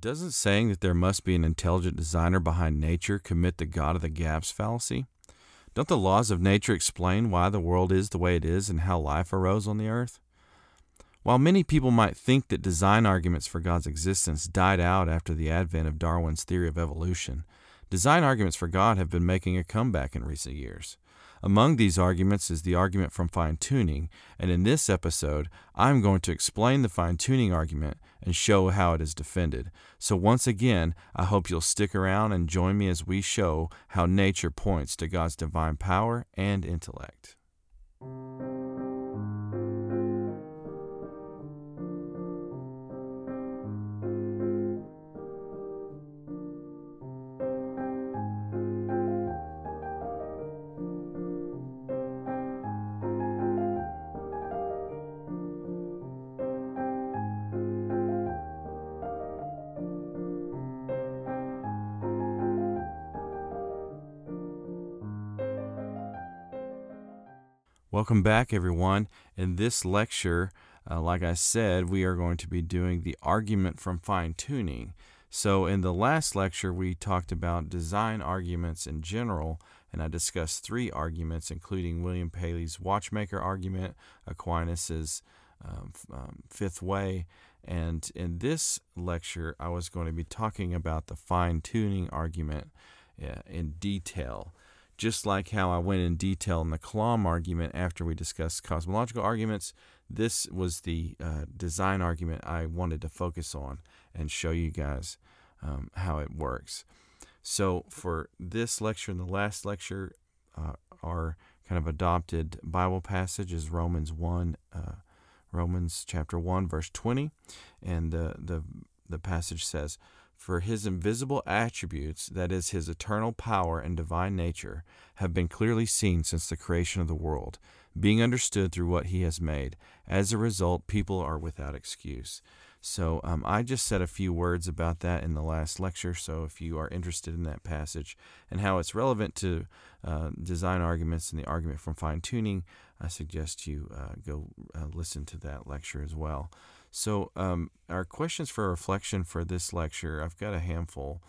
Doesn't saying that there must be an intelligent designer behind nature commit the God of the gaps fallacy? Don't the laws of nature explain why the world is the way it is and how life arose on the earth? While many people might think that design arguments for God's existence died out after the advent of Darwin's theory of evolution, design arguments for God have been making a comeback in recent years. Among these arguments is the argument from fine tuning, and in this episode, I'm going to explain the fine tuning argument and show how it is defended. So, once again, I hope you'll stick around and join me as we show how nature points to God's divine power and intellect. Welcome back, everyone. In this lecture, uh, like I said, we are going to be doing the argument from fine tuning. So, in the last lecture, we talked about design arguments in general, and I discussed three arguments, including William Paley's watchmaker argument, Aquinas's um, um, fifth way, and in this lecture, I was going to be talking about the fine tuning argument uh, in detail just like how I went in detail in the Kalam argument after we discussed cosmological arguments, this was the uh, design argument I wanted to focus on and show you guys um, how it works. So, for this lecture and the last lecture, uh, our kind of adopted Bible passage is Romans 1, uh, Romans chapter 1, verse 20. And the, the, the passage says, for his invisible attributes, that is, his eternal power and divine nature, have been clearly seen since the creation of the world, being understood through what he has made. As a result, people are without excuse. So um, I just said a few words about that in the last lecture. So if you are interested in that passage and how it's relevant to uh, design arguments and the argument from fine tuning, I suggest you uh, go uh, listen to that lecture as well. So, um, our questions for reflection for this lecture, I've got a handful.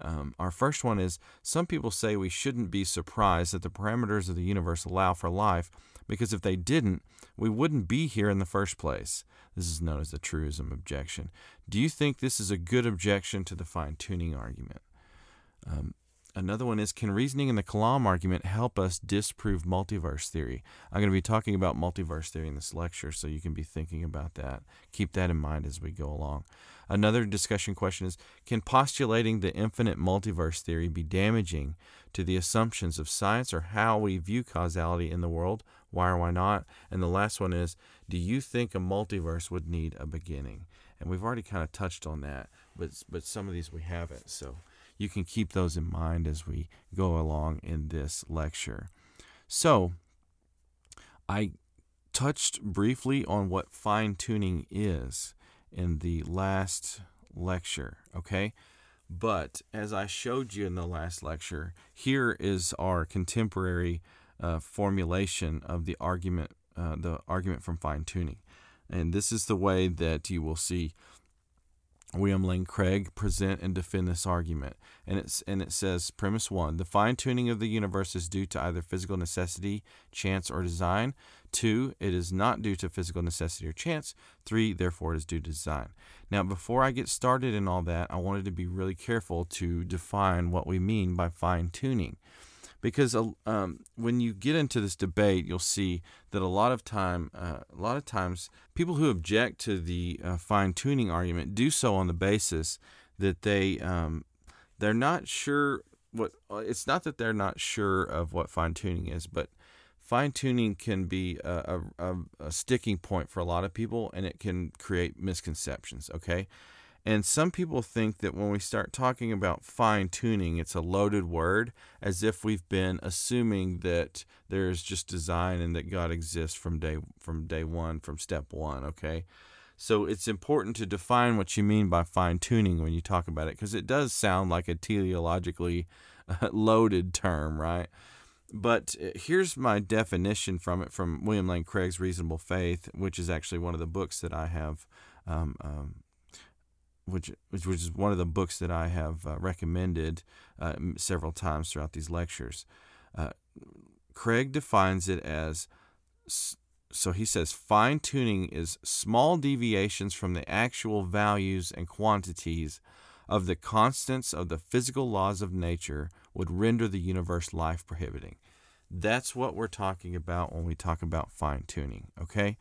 Um, our first one is Some people say we shouldn't be surprised that the parameters of the universe allow for life because if they didn't, we wouldn't be here in the first place. This is known as the truism objection. Do you think this is a good objection to the fine tuning argument? Um, Another one is Can reasoning in the Kalam argument help us disprove multiverse theory? I'm going to be talking about multiverse theory in this lecture, so you can be thinking about that. Keep that in mind as we go along. Another discussion question is Can postulating the infinite multiverse theory be damaging to the assumptions of science or how we view causality in the world? Why or why not? And the last one is Do you think a multiverse would need a beginning? And we've already kind of touched on that, but, but some of these we haven't. So you can keep those in mind as we go along in this lecture. So, I touched briefly on what fine tuning is in the last lecture, okay? But as I showed you in the last lecture, here is our contemporary uh, formulation of the argument, uh, the argument from fine tuning. And this is the way that you will see William Lane Craig present and defend this argument. And it's and it says premise 1, the fine-tuning of the universe is due to either physical necessity, chance or design. 2, it is not due to physical necessity or chance. 3, therefore it is due to design. Now, before I get started in all that, I wanted to be really careful to define what we mean by fine-tuning because um, when you get into this debate, you'll see that a lot of time, uh, a lot of times, people who object to the uh, fine tuning argument do so on the basis that they um, they're not sure what. Uh, it's not that they're not sure of what fine tuning is, but fine tuning can be a, a, a sticking point for a lot of people, and it can create misconceptions. Okay. And some people think that when we start talking about fine tuning, it's a loaded word, as if we've been assuming that there's just design and that God exists from day from day one, from step one. Okay, so it's important to define what you mean by fine tuning when you talk about it, because it does sound like a teleologically loaded term, right? But uh, here's my definition from it from William Lane Craig's Reasonable Faith, which is actually one of the books that I have um, um, which which is one of the books that I have uh, recommended uh, several times throughout these lectures. Uh, Craig defines it as so he says fine tuning is small deviations from the actual values and quantities of the constants of the physical laws of nature would render the universe life prohibiting. That's what we're talking about when we talk about fine tuning, okay?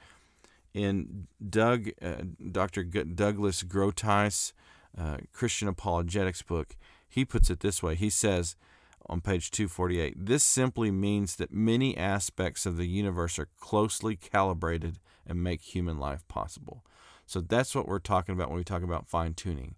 In Doug, uh, Dr. G- Douglas Groothuis' uh, Christian Apologetics book, he puts it this way. He says on page 248 this simply means that many aspects of the universe are closely calibrated and make human life possible. So that's what we're talking about when we talk about fine tuning.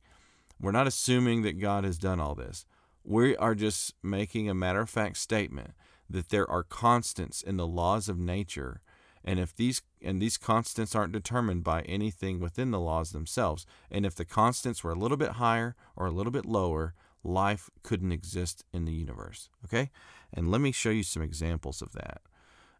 We're not assuming that God has done all this. We are just making a matter of fact statement that there are constants in the laws of nature and if these and these constants aren't determined by anything within the laws themselves and if the constants were a little bit higher or a little bit lower life couldn't exist in the universe okay and let me show you some examples of that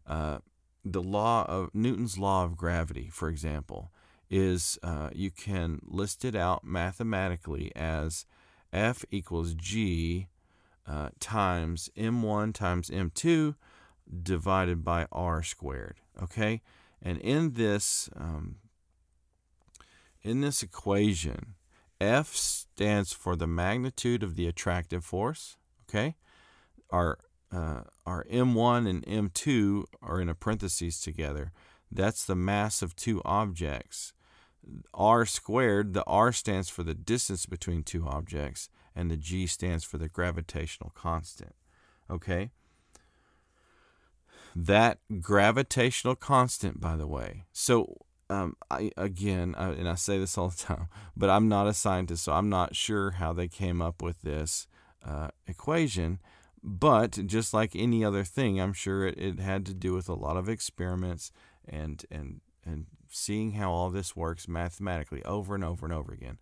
uh, the law of newton's law of gravity for example is uh, you can list it out mathematically as f equals g uh, times m1 times m2 divided by r squared. Okay, and in this um, in this equation, F stands for the magnitude of the attractive force. Okay, our uh, our m1 and m2 are in a parentheses together. That's the mass of two objects. R squared, the R stands for the distance between two objects, and the G stands for the gravitational constant. Okay? That gravitational constant, by the way. So, um, I again, I, and I say this all the time, but I'm not a scientist, so I'm not sure how they came up with this uh, equation. But just like any other thing, I'm sure it, it had to do with a lot of experiments and and and seeing how all this works mathematically over and over and over again.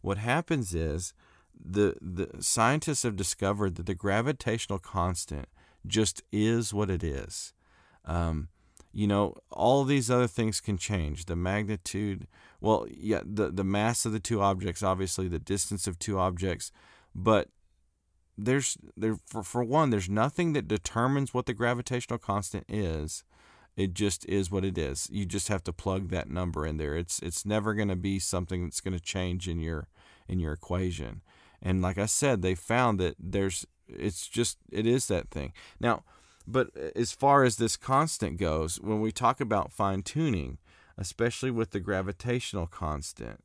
What happens is the the scientists have discovered that the gravitational constant just is what it is. Um, you know, all these other things can change. The magnitude, well, yeah, the the mass of the two objects, obviously, the distance of two objects, but there's there for, for one, there's nothing that determines what the gravitational constant is. It just is what it is. You just have to plug that number in there. It's it's never going to be something that's going to change in your in your equation. And like I said, they found that there's it's just it is that thing. Now, but as far as this constant goes, when we talk about fine tuning, especially with the gravitational constant,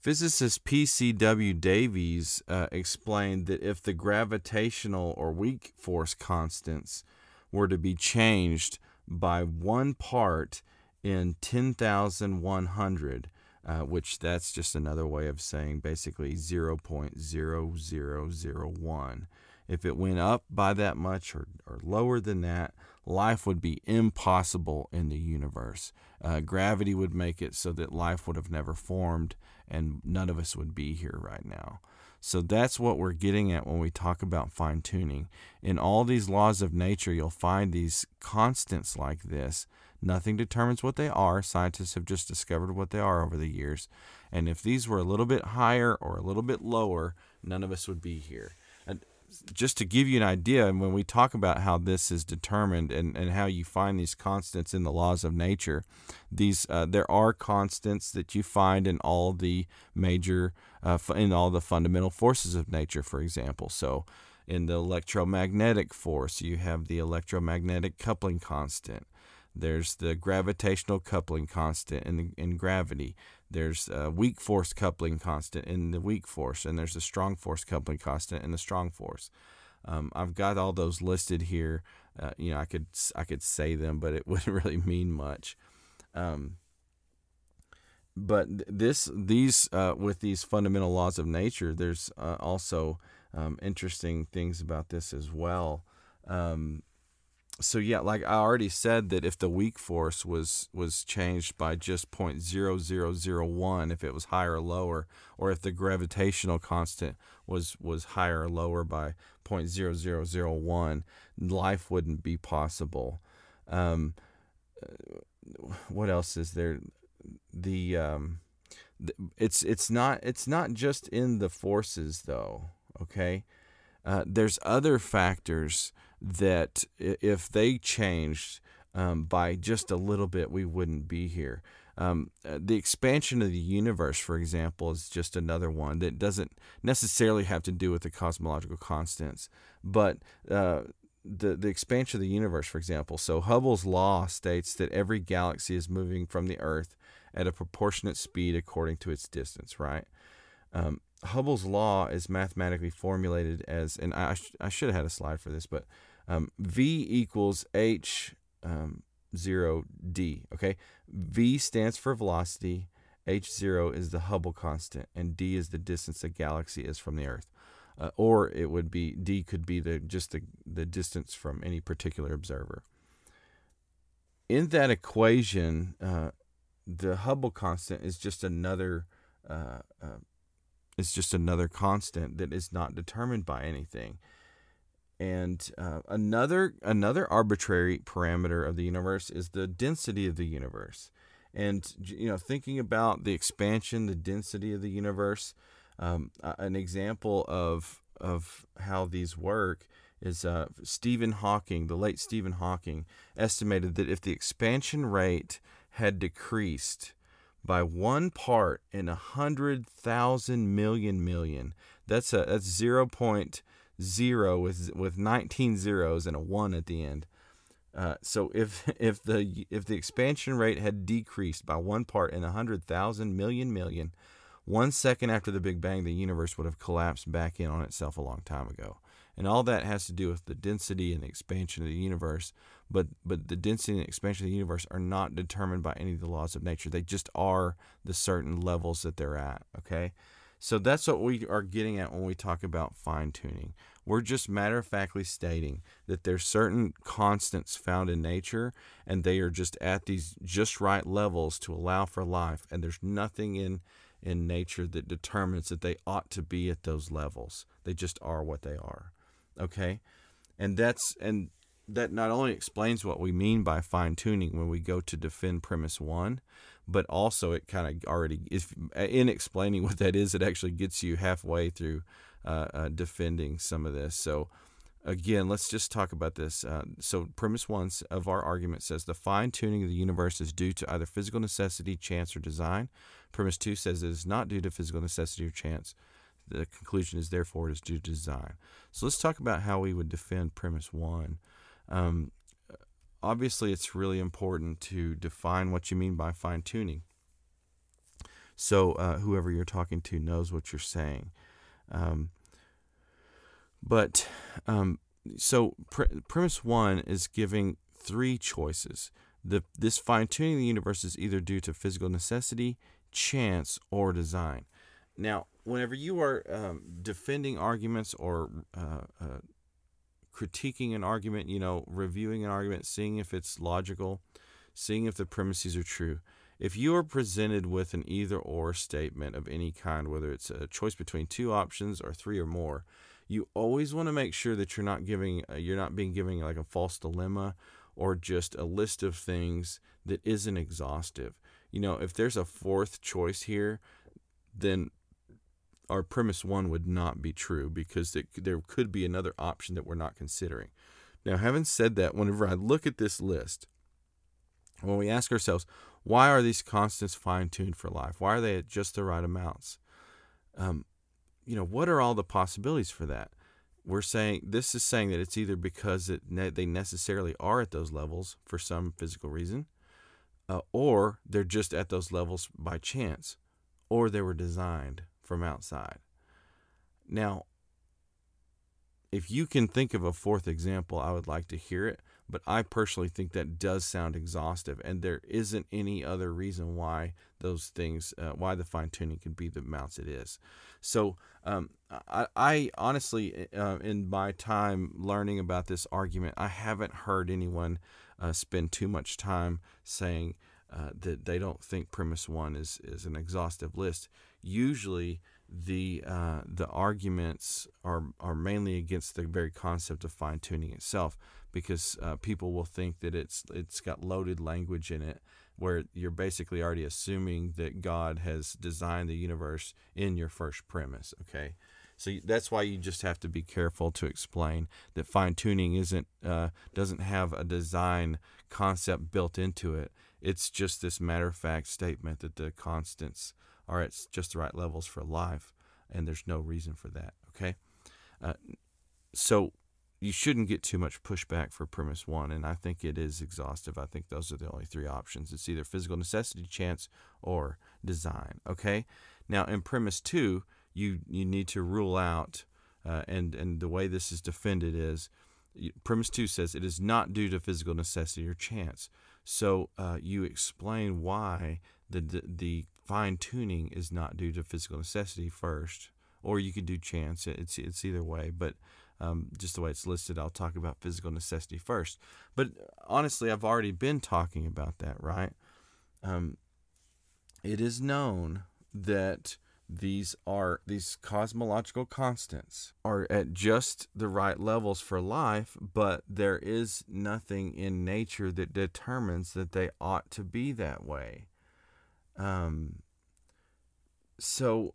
physicist P.C.W. Davies uh, explained that if the gravitational or weak force constants were to be changed by one part in 10,100, uh, which that's just another way of saying basically 0.0001. If it went up by that much or, or lower than that, life would be impossible in the universe. Uh, gravity would make it so that life would have never formed and none of us would be here right now. So that's what we're getting at when we talk about fine tuning. In all these laws of nature, you'll find these constants like this Nothing determines what they are. Scientists have just discovered what they are over the years. And if these were a little bit higher or a little bit lower, none of us would be here. Just to give you an idea, and when we talk about how this is determined and, and how you find these constants in the laws of nature, these uh, there are constants that you find in all the major, uh, in all the fundamental forces of nature, for example. So, in the electromagnetic force, you have the electromagnetic coupling constant. There's the gravitational coupling constant in, in gravity. There's a weak force coupling constant in the weak force, and there's a strong force coupling constant in the strong force. Um, I've got all those listed here. Uh, you know, I could I could say them, but it wouldn't really mean much. Um, but this these uh, with these fundamental laws of nature, there's uh, also um, interesting things about this as well. Um, so yeah, like I already said that if the weak force was was changed by just 0.0001 if it was higher or lower or if the gravitational constant was was higher or lower by 0.0001 life wouldn't be possible. Um, what else is there? The um, it's it's not it's not just in the forces though. Okay, uh, there's other factors that if they changed um, by just a little bit, we wouldn't be here. Um, uh, the expansion of the universe, for example, is just another one that doesn't necessarily have to do with the cosmological constants, but uh, the the expansion of the universe, for example. So Hubble's law states that every galaxy is moving from the Earth at a proportionate speed according to its distance. Right. Um, Hubble's law is mathematically formulated as, and I, I should have had a slide for this, but um, V equals h um, 0d. Okay, v stands for velocity, h0 is the Hubble constant, and d is the distance the galaxy is from the Earth. Uh, or it would be d could be the just the, the distance from any particular observer. In that equation, uh, the Hubble constant is just another uh, uh, is just another constant that is not determined by anything. And uh, another another arbitrary parameter of the universe is the density of the universe. And you know, thinking about the expansion, the density of the universe, um, an example of of how these work is uh, Stephen Hawking, the late Stephen Hawking, estimated that if the expansion rate had decreased by one part in a hundred thousand million million, that's a that's zero point zero with with 19 zeros and a one at the end. Uh, so if if the if the expansion rate had decreased by one part in a hundred thousand million million, one second after the Big Bang, the universe would have collapsed back in on itself a long time ago. And all that has to do with the density and the expansion of the universe. But but the density and expansion of the universe are not determined by any of the laws of nature. They just are the certain levels that they're at. Okay. So that's what we are getting at when we talk about fine tuning. We're just matter of factly stating that there's certain constants found in nature and they are just at these just right levels to allow for life and there's nothing in in nature that determines that they ought to be at those levels. They just are what they are. Okay? And that's and that not only explains what we mean by fine tuning when we go to defend premise 1, but also it kind of already is in explaining what that is it actually gets you halfway through uh, uh, defending some of this. So again let's just talk about this uh, so premise one of our argument says the fine-tuning of the universe is due to either physical necessity chance or design. Premise two says it is not due to physical necessity or chance. The conclusion is therefore it is due to design. So let's talk about how we would defend premise one. Um, obviously it's really important to define what you mean by fine tuning so uh, whoever you're talking to knows what you're saying. Um, but um, so pre- premise one is giving three choices. The, this fine tuning of the universe is either due to physical necessity chance or design. Now whenever you are um, defending arguments or uh, uh, critiquing an argument, you know, reviewing an argument, seeing if it's logical, seeing if the premises are true. If you are presented with an either or statement of any kind, whether it's a choice between two options or three or more, you always want to make sure that you're not giving uh, you're not being given like a false dilemma or just a list of things that isn't exhaustive. You know, if there's a fourth choice here, then our premise one would not be true because it, there could be another option that we're not considering. Now, having said that, whenever I look at this list, when we ask ourselves, why are these constants fine tuned for life? Why are they at just the right amounts? Um, you know, what are all the possibilities for that? We're saying this is saying that it's either because it ne- they necessarily are at those levels for some physical reason, uh, or they're just at those levels by chance, or they were designed from outside. Now, if you can think of a fourth example, I would like to hear it. But I personally think that does sound exhaustive, and there isn't any other reason why those things, uh, why the fine tuning can be the amounts it is. So, um, I, I, honestly, uh, in my time learning about this argument, I haven't heard anyone uh, spend too much time saying uh, that they don't think premise one is is an exhaustive list usually the uh, the arguments are are mainly against the very concept of fine tuning itself because uh, people will think that it's it's got loaded language in it where you're basically already assuming that God has designed the universe in your first premise. Okay, so that's why you just have to be careful to explain that fine tuning isn't uh, doesn't have a design concept built into it. It's just this matter of fact statement that the constants are at just the right levels for life, and there's no reason for that. Okay, uh, so you shouldn't get too much pushback for premise one, and I think it is exhaustive. I think those are the only three options. It's either physical necessity, chance, or design. Okay. Now in premise two, you you need to rule out, uh, and and the way this is defended is, premise two says it is not due to physical necessity or chance. So uh, you explain why the the, the fine tuning is not due to physical necessity first, or you could do chance. It's it's either way, but um, just the way it's listed, I'll talk about physical necessity first. But honestly, I've already been talking about that, right? Um, it is known that these are these cosmological constants are at just the right levels for life but there is nothing in nature that determines that they ought to be that way um so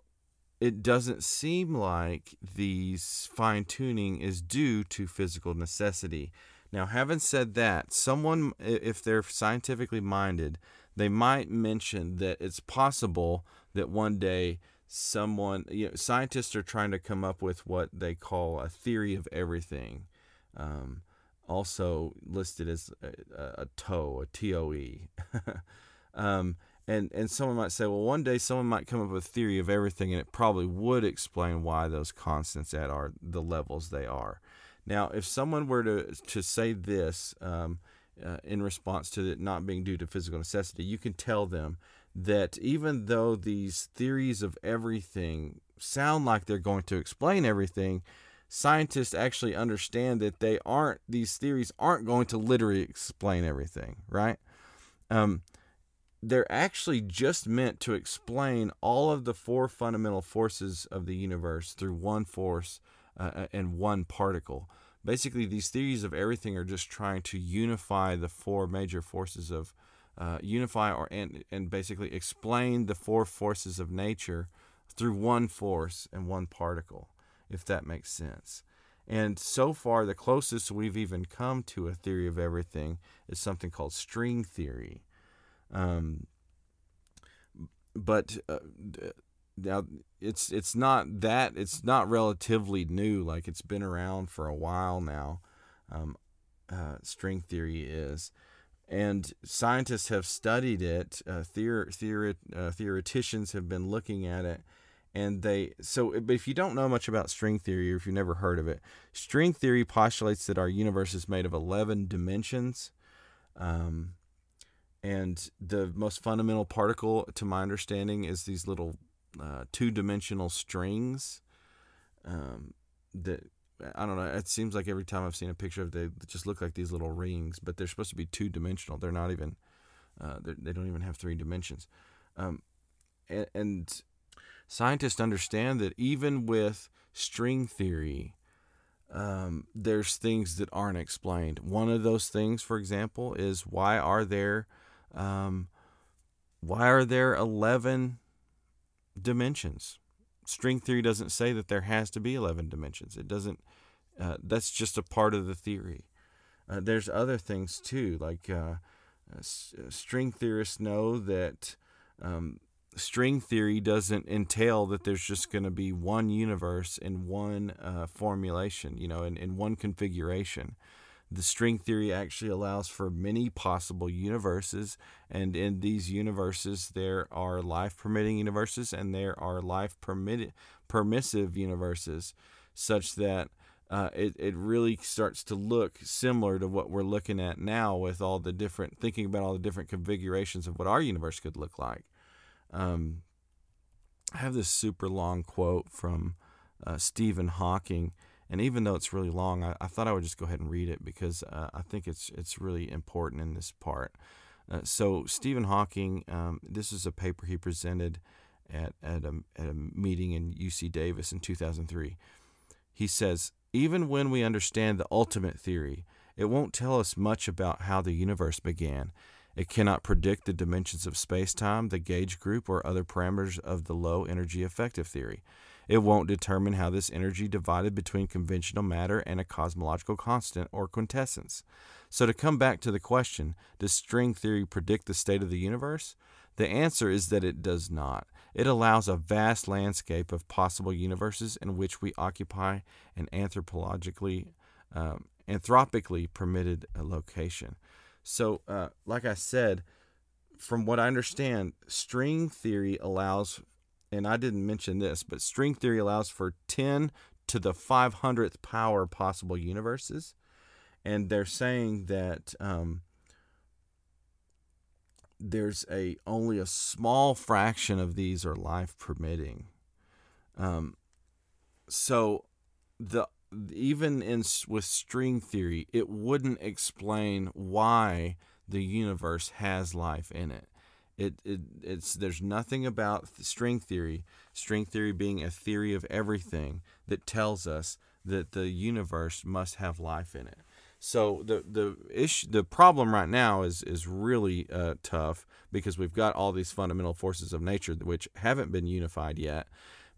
it doesn't seem like these fine tuning is due to physical necessity. Now, having said that, someone, if they're scientifically minded, they might mention that it's possible that one day someone, you know, scientists are trying to come up with what they call a theory of everything, um, also listed as a, a, a TOE, a T-O-E. And and someone might say, well, one day someone might come up with a theory of everything, and it probably would explain why those constants at are the levels they are. Now, if someone were to to say this um, uh, in response to it not being due to physical necessity, you can tell them that even though these theories of everything sound like they're going to explain everything, scientists actually understand that they aren't. These theories aren't going to literally explain everything, right? Um, they're actually just meant to explain all of the four fundamental forces of the universe through one force uh, uh, and one particle. Basically, these theories of everything are just trying to unify the four major forces of uh, unify or and, and basically explain the four forces of nature through one force and one particle, if that makes sense. And so far, the closest we've even come to a theory of everything is something called string theory. Um, but uh, now it's it's not that it's not relatively new. Like it's been around for a while now. Um, uh, string theory is, and scientists have studied it. Uh, theor- theor- uh, theoreticians have been looking at it, and they so. But if you don't know much about string theory, or if you've never heard of it, string theory postulates that our universe is made of eleven dimensions. Um, and the most fundamental particle, to my understanding, is these little uh, two-dimensional strings. Um, that I don't know. It seems like every time I've seen a picture of they just look like these little rings, but they're supposed to be two-dimensional. They're not even. Uh, they do not even have three dimensions. Um, and, and scientists understand that even with string theory, um, there's things that aren't explained. One of those things, for example, is why are there um, why are there 11 dimensions? String theory doesn't say that there has to be 11 dimensions. It doesn't, uh, that's just a part of the theory. Uh, there's other things too, like uh, string theorists know that um, string theory doesn't entail that there's just going to be one universe in one uh, formulation, you know, in, in one configuration the string theory actually allows for many possible universes and in these universes there are life permitting universes and there are life permitted permissive universes such that uh, it, it really starts to look similar to what we're looking at now with all the different thinking about all the different configurations of what our universe could look like. Um, i have this super long quote from uh, stephen hawking and even though it's really long, I, I thought I would just go ahead and read it because uh, I think it's it's really important in this part. Uh, so Stephen Hawking, um, this is a paper he presented at at a, at a meeting in UC Davis in 2003. He says, even when we understand the ultimate theory, it won't tell us much about how the universe began. It cannot predict the dimensions of space-time, the gauge group, or other parameters of the low energy effective theory. It won't determine how this energy divided between conventional matter and a cosmological constant or quintessence. So to come back to the question, does string theory predict the state of the universe? The answer is that it does not. It allows a vast landscape of possible universes in which we occupy an anthropologically, um, anthropically permitted location. So, uh, like I said, from what I understand, string theory allows, and I didn't mention this, but string theory allows for 10 to the 500th power possible universes. And they're saying that um, there's a only a small fraction of these are life permitting. Um, so the even in with string theory, it wouldn't explain why the universe has life in it. It, it it's there's nothing about string theory, string theory being a theory of everything that tells us that the universe must have life in it. So the the issue, the problem right now is is really uh, tough because we've got all these fundamental forces of nature which haven't been unified yet.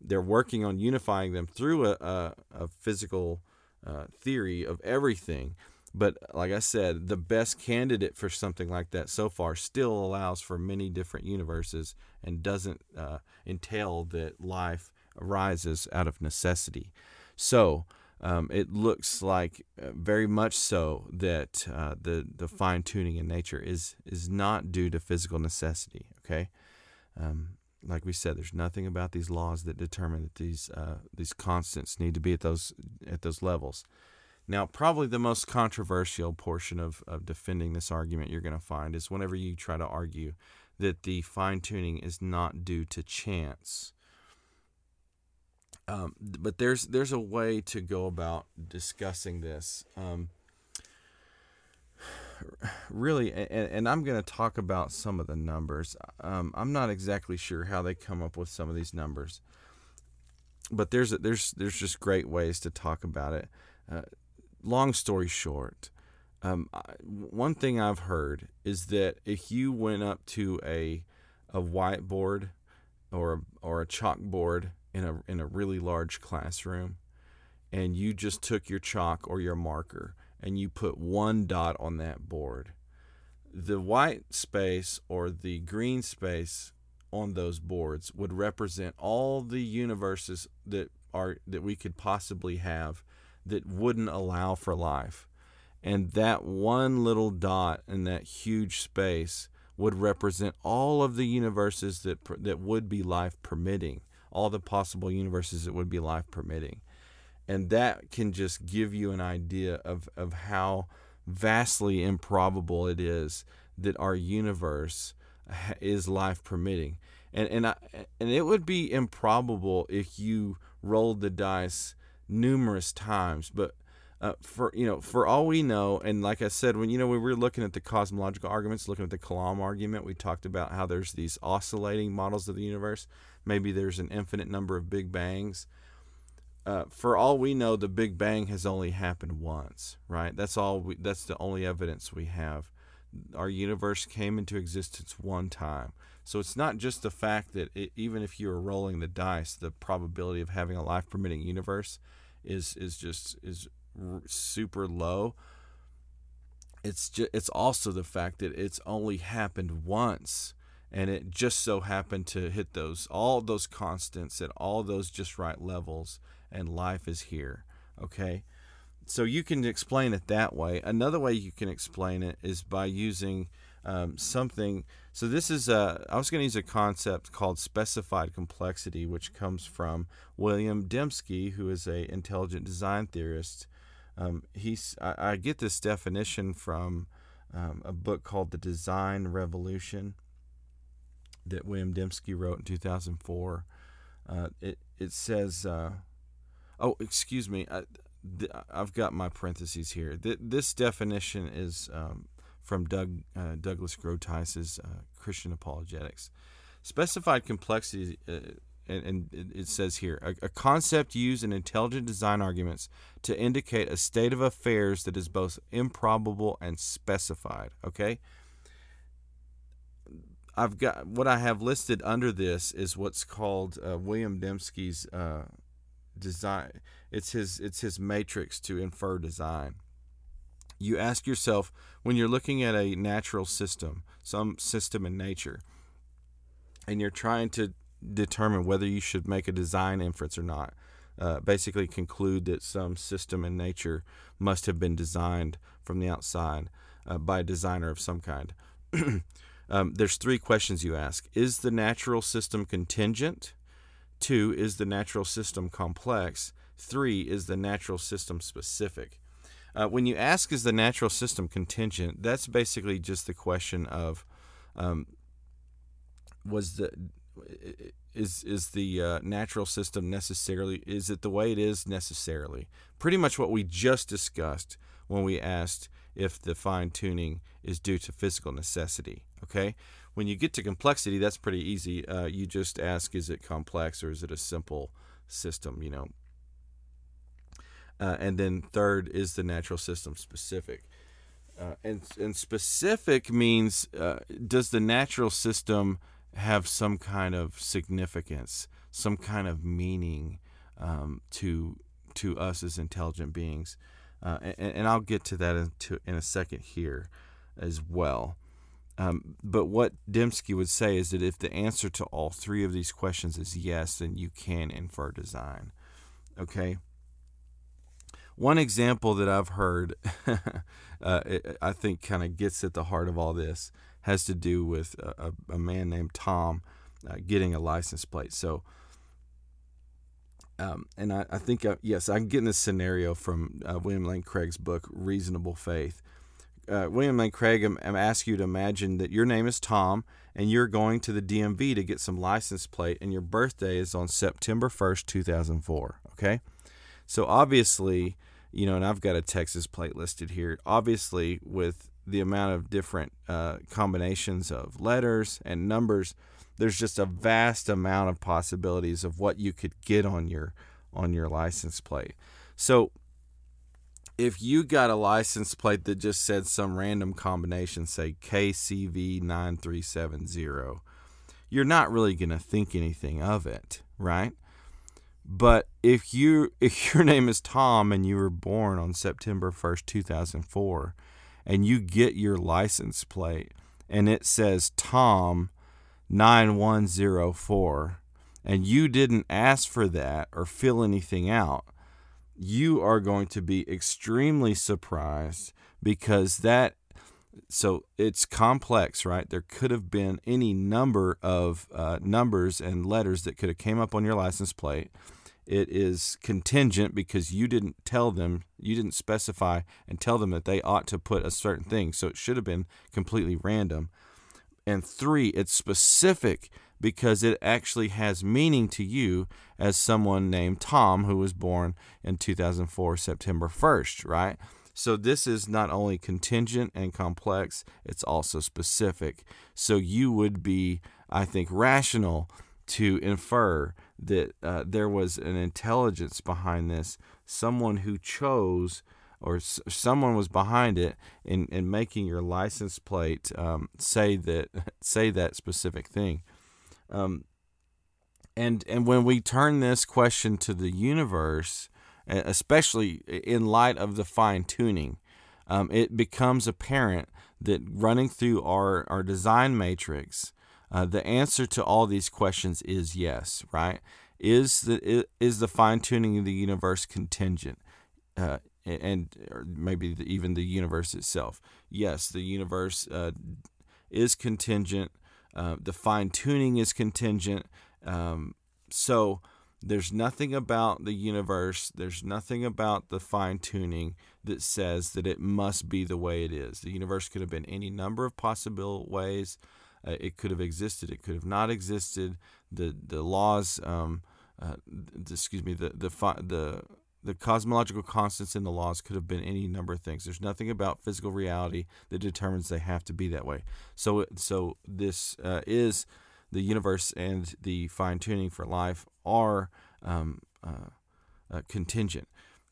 They're working on unifying them through a, a, a physical uh, theory of everything. But like I said, the best candidate for something like that so far still allows for many different universes and doesn't uh, entail that life arises out of necessity. So um, it looks like uh, very much so that uh, the the fine tuning in nature is is not due to physical necessity. Okay, um, like we said, there's nothing about these laws that determine that these uh, these constants need to be at those at those levels. Now, probably the most controversial portion of, of defending this argument you're going to find is whenever you try to argue that the fine tuning is not due to chance. Um, but there's there's a way to go about discussing this. Um, really, and, and I'm going to talk about some of the numbers. Um, I'm not exactly sure how they come up with some of these numbers, but there's there's there's just great ways to talk about it. Uh, long story short, um, one thing I've heard is that if you went up to a a whiteboard or or a chalkboard in a in a really large classroom and you just took your chalk or your marker and you put one dot on that board the white space or the green space on those boards would represent all the universes that are that we could possibly have that wouldn't allow for life and that one little dot in that huge space would represent all of the universes that that would be life permitting all the possible universes that would be life permitting. And that can just give you an idea of, of how vastly improbable it is that our universe is life permitting. And, and, I, and it would be improbable if you rolled the dice numerous times, but uh, for you know, for all we know, and like I said, when you know we were looking at the cosmological arguments, looking at the Kalam argument, we talked about how there's these oscillating models of the universe. Maybe there's an infinite number of big bangs. Uh, for all we know, the Big Bang has only happened once, right? That's all. We, that's the only evidence we have. Our universe came into existence one time, so it's not just the fact that it, even if you are rolling the dice, the probability of having a life-permitting universe is is just is super low. It's just, it's also the fact that it's only happened once and it just so happened to hit those all those constants at all those just right levels and life is here okay so you can explain it that way another way you can explain it is by using um, something so this is a i was going to use a concept called specified complexity which comes from william dembski who is a intelligent design theorist um, he's I, I, get this definition from um, a book called The Design Revolution that William Dembski wrote in 2004. Uh, it it says, uh, oh, excuse me, I, have got my parentheses here. Th- this definition is um, from Doug uh, Douglas Groothuis's uh, Christian Apologetics. Specified complexity uh, and, and it says here a, a, concept used in intelligent design arguments to indicate a state of affairs that is both improbable and specified. Okay, I've got what I have listed under this is what's called uh, William Dembski's uh, design. It's his it's his matrix to infer design. You ask yourself when you're looking at a natural system, some system in nature, and you're trying to determine whether you should make a design inference or not. Uh, basically, conclude that some system in nature must have been designed from the outside uh, by a designer of some kind. um, there's three questions you ask: Is the natural system contingent? Two, is the natural system complex? Three, is the natural system specific? Uh, when you ask, is the natural system contingent? That's basically just the question of, um, was the is is the uh, natural system necessarily is it the way it is necessarily? Pretty much what we just discussed when we asked if the fine tuning is due to physical necessity okay? When you get to complexity that's pretty easy. Uh, you just ask is it complex or is it a simple system you know uh, and then third is the natural system specific uh, and and specific means uh, does the natural system have some kind of significance, some kind of meaning um, to to us as intelligent beings, uh, and, and, I'll get to that in, to, in a second here as well. Um, but what Dembski would say is that if the answer to all three of these questions is yes, then you can infer design. Okay. One example that I've heard, uh, it, I think, kind of gets at the heart of all this has to do with a, a man named Tom uh, getting a license plate. So, um, and I, I think, uh, yes, I'm getting this scenario from uh, William Lane Craig's book, Reasonable Faith. Uh, William Lane Craig, I'm, I'm asking you to imagine that your name is Tom and you're going to the DMV to get some license plate, and your birthday is on September 1st, 2004. Okay. So obviously, you know, and I've got a Texas plate listed here. Obviously, with the amount of different uh, combinations of letters and numbers, there's just a vast amount of possibilities of what you could get on your on your license plate. So if you got a license plate that just said some random combination, say KCV9370, you're not really going to think anything of it, right? But if you if your name is Tom and you were born on September 1st, 2004, and you get your license plate and it says Tom 9104 and you didn't ask for that or fill anything out, you are going to be extremely surprised because that so it's complex right? There could have been any number of uh, numbers and letters that could have came up on your license plate it is contingent because you didn't tell them, you didn't specify and tell them that they ought to put a certain thing. So it should have been completely random. And three, it's specific because it actually has meaning to you as someone named Tom who was born in 2004, September 1st, right? So this is not only contingent and complex, it's also specific. So you would be, I think, rational to infer that uh, there was an intelligence behind this, someone who chose or s- someone was behind it in, in making your license plate um, say that say that specific thing. Um, and and when we turn this question to the universe, especially in light of the fine tuning, um, it becomes apparent that running through our, our design matrix, uh, the answer to all these questions is yes, right? Is the is the fine tuning of the universe contingent, uh, and maybe the, even the universe itself? Yes, the universe uh, is contingent. Uh, the fine tuning is contingent. Um, so there's nothing about the universe. There's nothing about the fine tuning that says that it must be the way it is. The universe could have been any number of possible ways. Uh, it could have existed. It could have not existed. The the laws, um, uh, excuse me, the the the the cosmological constants in the laws could have been any number of things. There's nothing about physical reality that determines they have to be that way. So so this uh, is the universe and the fine tuning for life are um, uh, uh, contingent.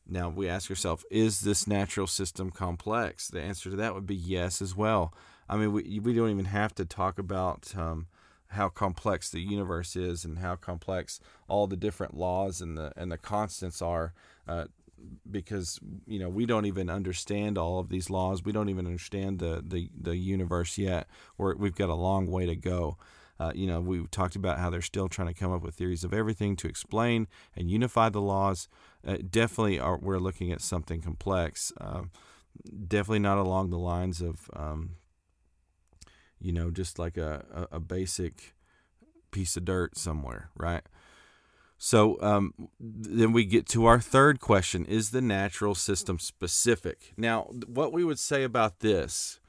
Now we ask ourselves, is this natural system complex? The answer to that would be yes as well. I mean, we, we don't even have to talk about um, how complex the universe is and how complex all the different laws and the and the constants are uh, because you know we don't even understand all of these laws. We don't even understand the the, the universe yet. We're, we've got a long way to go. Uh, you know we talked about how they're still trying to come up with theories of everything to explain and unify the laws. Uh, definitely are, we're looking at something complex. Um, definitely not along the lines of um, you know, just like a, a, a basic piece of dirt somewhere, right? So um, then we get to our third question Is the natural system specific? Now, what we would say about this,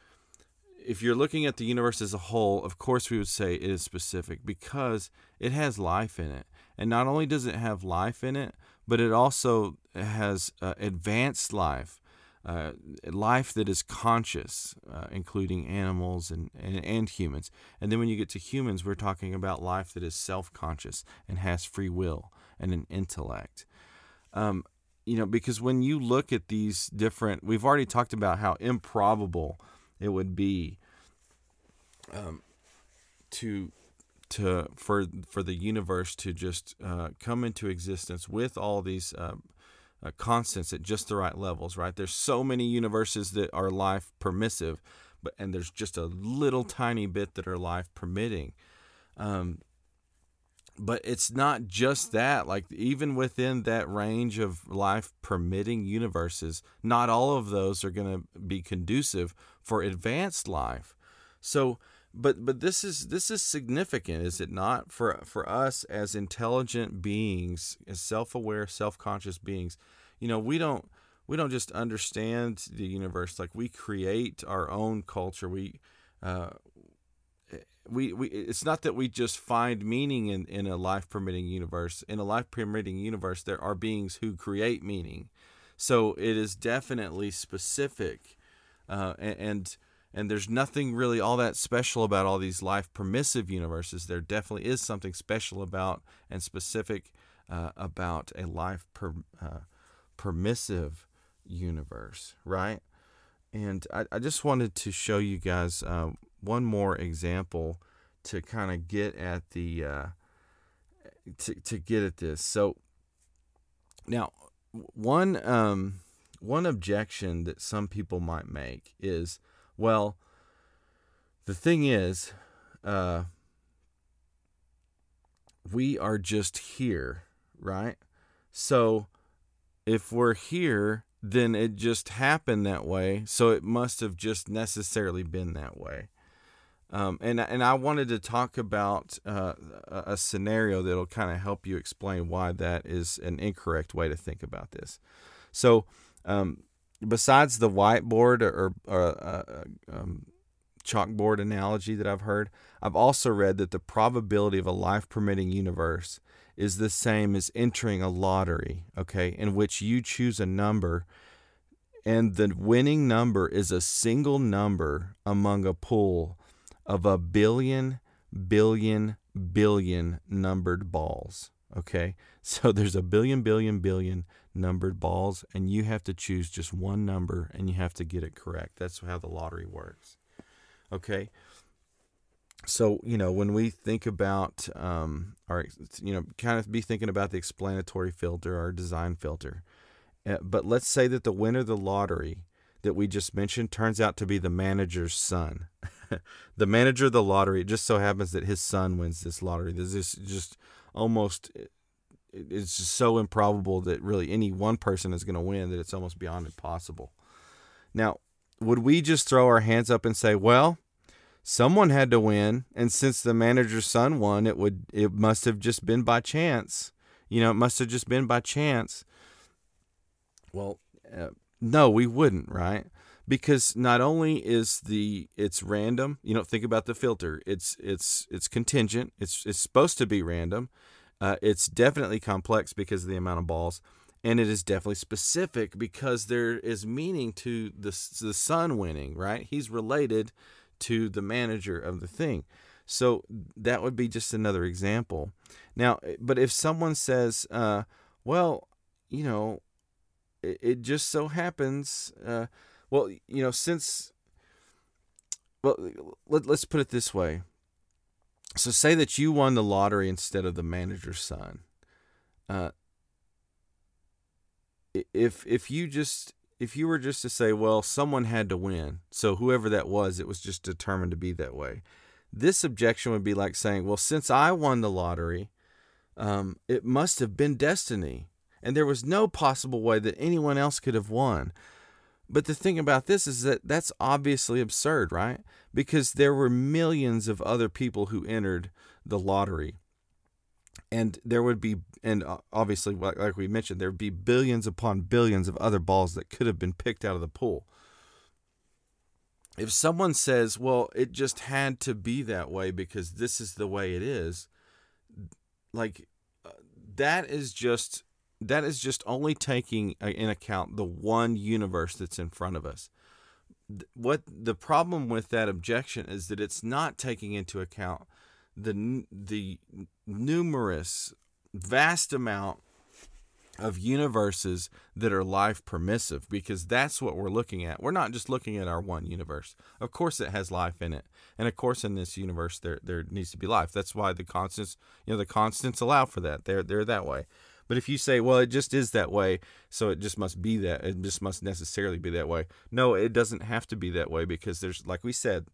if you're looking at the universe as a whole, of course we would say it is specific because it has life in it. And not only does it have life in it, but it also has uh, advanced life uh, life that is conscious, uh, including animals and, and, and, humans. And then when you get to humans, we're talking about life that is self conscious and has free will and an intellect. Um, you know, because when you look at these different, we've already talked about how improbable it would be um, to to for for the universe to just uh, come into existence with all these uh, constants at just the right levels, right? There's so many universes that are life permissive, but and there's just a little tiny bit that are life permitting. Um, but it's not just that. Like even within that range of life permitting universes, not all of those are going to be conducive for advanced life. So but but this is this is significant is it not? For for us as intelligent beings as self-aware self-conscious beings you know we don't we don't just understand the universe. Like we create our own culture. We uh, we, we it's not that we just find meaning in, in a life permitting universe. In a life permitting universe there are beings who create meaning. So it is definitely specific uh, and, and and there's nothing really all that special about all these life permissive universes. There definitely is something special about and specific uh, about a life per, uh, permissive universe, right? And I, I, just wanted to show you guys uh, one more example to kind of get at the uh, to to get at this. So now, one um, one objection that some people might make is well, the thing is, uh, we are just here, right? So if we're here, then it just happened that way. So it must have just necessarily been that way. Um, and and I wanted to talk about uh, a scenario that'll kind of help you explain why that is an incorrect way to think about this. So, um, besides the whiteboard or, or uh, uh, um, chalkboard analogy that I've heard, I've also read that the probability of a life permitting universe is the same as entering a lottery, okay, in which you choose a number and the winning number is a single number among a pool of a billion, billion, billion numbered balls. Okay, so there's a billion, billion, billion numbered balls, and you have to choose just one number and you have to get it correct. That's how the lottery works. Okay. So, you know, when we think about, um, our, you know, kind of be thinking about the explanatory filter, our design filter. Uh, but let's say that the winner of the lottery that we just mentioned turns out to be the manager's son. the manager of the lottery, it just so happens that his son wins this lottery. This is just almost it's just so improbable that really any one person is going to win that it's almost beyond impossible. Now, would we just throw our hands up and say, "Well, someone had to win, and since the manager's son won, it would it must have just been by chance." You know, it must have just been by chance. Well, uh, no, we wouldn't, right? Because not only is the it's random, you know, think about the filter. It's it's it's contingent. It's it's supposed to be random uh, it's definitely complex because of the amount of balls, and it is definitely specific because there is meaning to the the son winning. Right, he's related to the manager of the thing. So that would be just another example. Now, but if someone says, uh, "Well, you know, it, it just so happens, uh, well, you know, since, well, let, let's put it this way. So, say that you won the lottery instead of the manager's son. Uh, if if you just if you were just to say, well, someone had to win, so whoever that was, it was just determined to be that way. This objection would be like saying, well, since I won the lottery, um, it must have been destiny, and there was no possible way that anyone else could have won. But the thing about this is that that's obviously absurd, right? Because there were millions of other people who entered the lottery and there would be and obviously like we mentioned there would be billions upon billions of other balls that could have been picked out of the pool if someone says well it just had to be that way because this is the way it is like uh, that is just that is just only taking in account the one universe that's in front of us what the problem with that objection is that it's not taking into account the the numerous vast amount of universes that are life permissive because that's what we're looking at. We're not just looking at our one universe. Of course it has life in it. And of course in this universe there there needs to be life. That's why the constants, you know, the constants allow for that. They're they're that way. But if you say, well, it just is that way, so it just must be that, it just must necessarily be that way. No, it doesn't have to be that way because there's, like we said,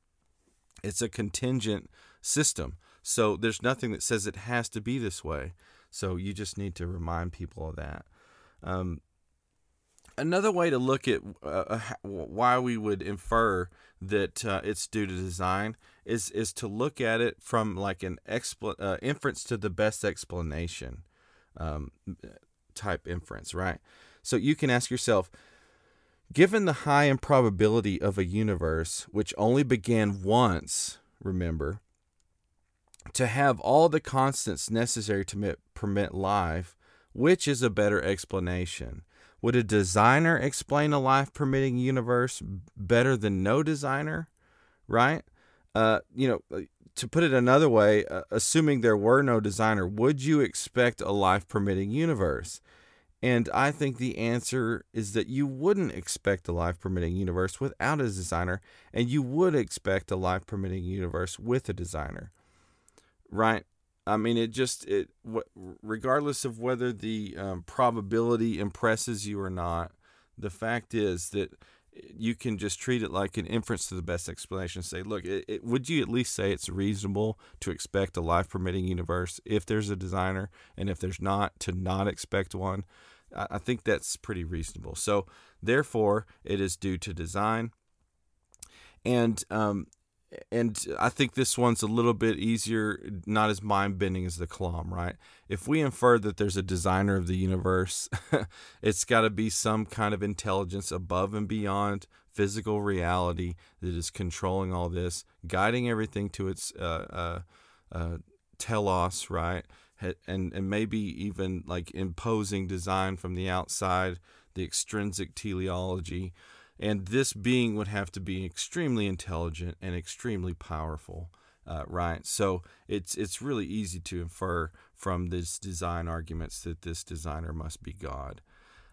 it's a contingent system. So there's nothing that says it has to be this way. So you just need to remind people of that. Um, another way to look at uh, why we would infer that uh, it's due to design is is to look at it from like an expl- uh, inference to the best explanation um, type inference, right? So you can ask yourself, given the high improbability of a universe which only began once, remember, to have all the constants necessary to permit life, which is a better explanation? Would a designer explain a life permitting universe better than no designer? Right? Uh, you know, to put it another way, uh, assuming there were no designer, would you expect a life permitting universe? And I think the answer is that you wouldn't expect a life permitting universe without a designer, and you would expect a life permitting universe with a designer right? I mean, it just it regardless of whether the um, probability impresses you or not, the fact is that you can just treat it like an inference to the best explanation. Say, look, it, it, would you at least say it's reasonable to expect a life permitting universe if there's a designer, and if there's not, to not expect one? I, I think that's pretty reasonable. So, therefore, it is due to design. And um, and I think this one's a little bit easier, not as mind bending as the Kalam, right? If we infer that there's a designer of the universe, it's got to be some kind of intelligence above and beyond physical reality that is controlling all this, guiding everything to its uh, uh, uh, telos, right? And, and maybe even like imposing design from the outside, the extrinsic teleology and this being would have to be extremely intelligent and extremely powerful uh, right so it's it's really easy to infer from this design arguments that this designer must be god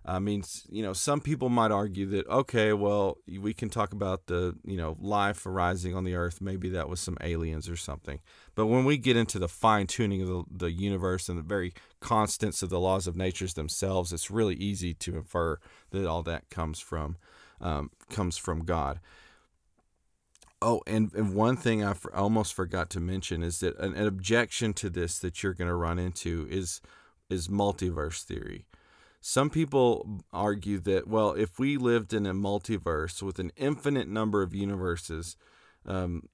I mean, you know, some people might argue that okay, well, we can talk about the you know life arising on the earth. Maybe that was some aliens or something. But when we get into the fine tuning of the, the universe and the very constants of the laws of nature themselves, it's really easy to infer that all that comes from um, comes from God. Oh, and, and one thing I for, almost forgot to mention is that an, an objection to this that you're going to run into is is multiverse theory. Some people argue that well, if we lived in a multiverse with an infinite number of universes, um,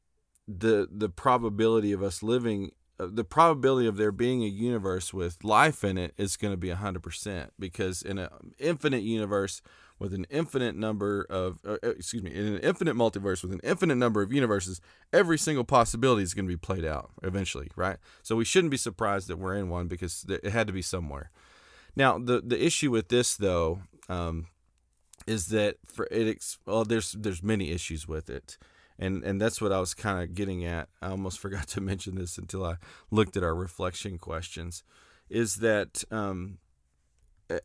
the the probability of us living uh, the probability of there being a universe with life in it is going to be 100% because in an infinite universe with an infinite number of uh, uh, excuse me in an infinite multiverse with an infinite number of universes every single possibility is going to be played out eventually right? So we shouldn't be surprised that we're in one because it had to be somewhere. Now the the issue with this though um, is that for it well there's there's many issues with it. And and that's what I was kind of getting at. I almost forgot to mention this until I looked at our reflection questions is that um,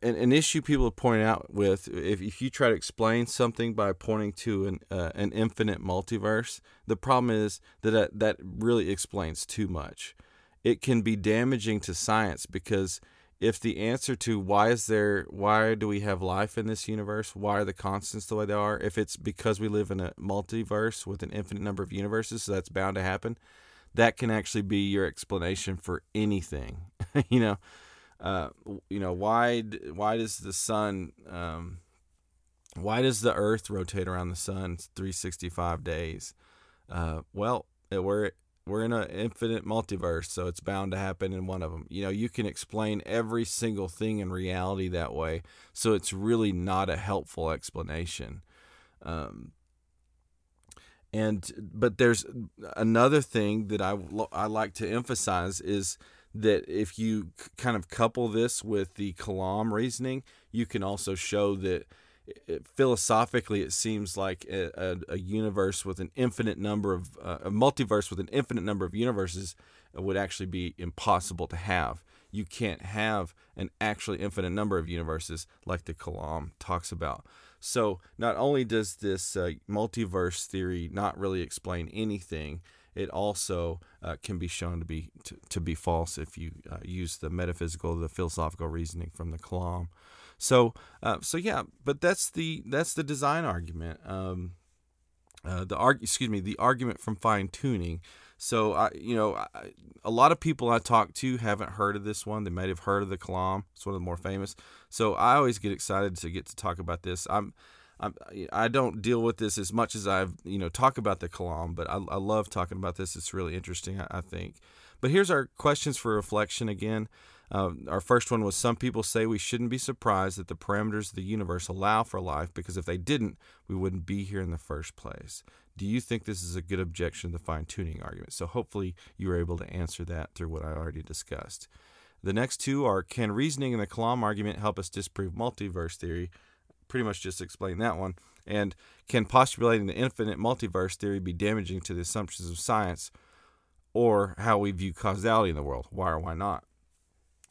an, an issue people point out with if, if you try to explain something by pointing to an uh, an infinite multiverse, the problem is that uh, that really explains too much. It can be damaging to science because if the answer to why is there why do we have life in this universe why are the constants the way they are if it's because we live in a multiverse with an infinite number of universes so that's bound to happen that can actually be your explanation for anything you know uh, you know why why does the sun um, why does the earth rotate around the sun 365 days uh, well we're we're in an infinite multiverse, so it's bound to happen in one of them. You know, you can explain every single thing in reality that way, so it's really not a helpful explanation. Um, and but there's another thing that I I like to emphasize is that if you kind of couple this with the Kalam reasoning, you can also show that it, philosophically, it seems like a, a, a, universe with an infinite number of uh, a multiverse with an infinite number of universes would actually be impossible to have. You can't have an actually infinite number of universes like the Kalam talks about. So not only does this uh, multiverse theory not really explain anything, it also uh, can be shown to be to, to be false if you uh, use the metaphysical, the philosophical reasoning from the Kalam. So, uh, so yeah, but that's the that's the design argument. Um, uh, the arg- excuse me, the argument from fine tuning. So I, you know, I, a lot of people I talk to haven't heard of this one. They might have heard of the Kalam. It's one of the more famous. So I always get excited to get to talk about this. I'm, I don't deal with this as much as I've you know talk about the Kalam, but I, I love talking about this. It's really interesting, I, I think. But here's our questions for reflection again. Uh, our first one was Some people say we shouldn't be surprised that the parameters of the universe allow for life because if they didn't, we wouldn't be here in the first place. Do you think this is a good objection to the fine tuning argument? So hopefully you were able to answer that through what I already discussed. The next two are Can reasoning in the Kalam argument help us disprove multiverse theory? Pretty much just explain that one. And can postulating the infinite multiverse theory be damaging to the assumptions of science or how we view causality in the world? Why or why not?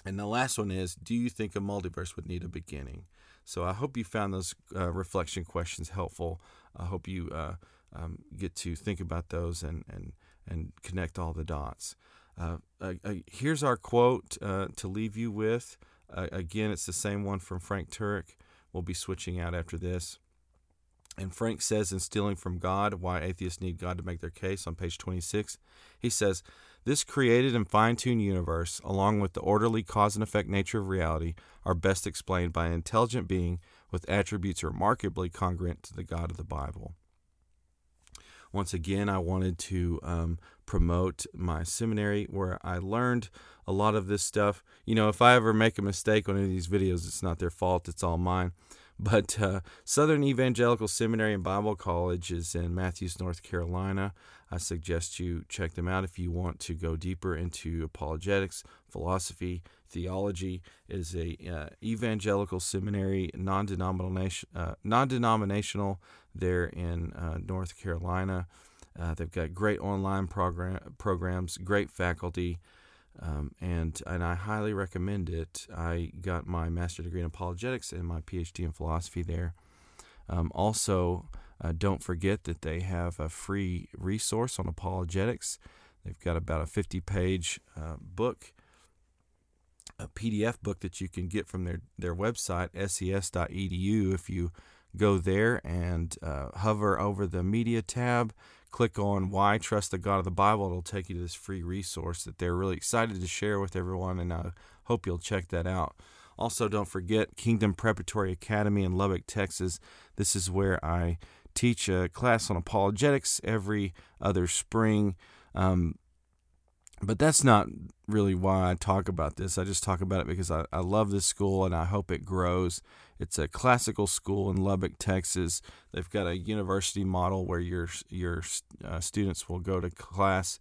And the last one is Do you think a multiverse would need a beginning? So I hope you found those uh, reflection questions helpful. I hope you uh, um, get to think about those and, and, and connect all the dots. Uh, uh here's our quote uh, to leave you with. Uh, again, it's the same one from Frank Turek. We'll be switching out after this. And Frank says in Stealing from God Why Atheists Need God to Make Their Case on page 26, he says, This created and fine tuned universe, along with the orderly cause and effect nature of reality, are best explained by an intelligent being with attributes remarkably congruent to the God of the Bible. Once again, I wanted to um, promote my seminary where I learned a lot of this stuff. You know, if I ever make a mistake on any of these videos, it's not their fault, it's all mine. But uh, Southern Evangelical Seminary and Bible College is in Matthews, North Carolina. I suggest you check them out if you want to go deeper into apologetics, philosophy, theology. It is a uh, evangelical seminary, non-denomination, uh, non-denominational. There in uh, North Carolina. Uh, they've got great online program programs, great faculty. Um, and and I highly recommend it. I got my master degree in apologetics and my PhD in philosophy there. Um, also, uh, don't forget that they have a free resource on apologetics. They've got about a 50 page uh, book, a PDF book that you can get from their, their website, ses.edu. If you go there and uh, hover over the media tab, click on Why Trust the God of the Bible. It'll take you to this free resource that they're really excited to share with everyone, and I hope you'll check that out. Also, don't forget Kingdom Preparatory Academy in Lubbock, Texas. This is where I teach a class on apologetics every other spring. Um, but that's not really why I talk about this. I just talk about it because I, I love this school and I hope it grows. It's a classical school in Lubbock, Texas. They've got a university model where your your uh, students will go to class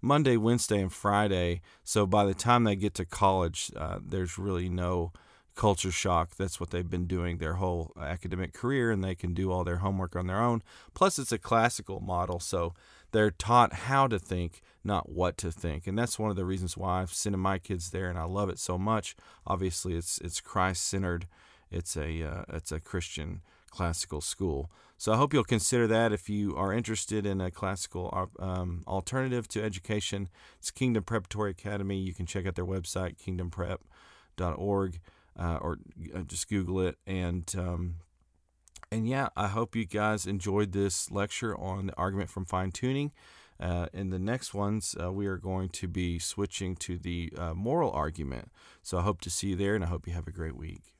Monday, Wednesday, and Friday. So by the time they get to college, uh, there's really no culture shock. That's what they've been doing their whole academic career, and they can do all their homework on their own. Plus, it's a classical model, so they're taught how to think, not what to think. And that's one of the reasons why I've sent my kids there, and I love it so much. Obviously, it's it's Christ centered. It's a uh, it's a Christian classical school. So I hope you'll consider that if you are interested in a classical um, alternative to education. It's Kingdom Preparatory Academy. You can check out their website, kingdomprep.org, uh, or uh, just Google it. And um, and yeah, I hope you guys enjoyed this lecture on the argument from fine tuning. Uh, in the next ones, uh, we are going to be switching to the uh, moral argument. So I hope to see you there, and I hope you have a great week.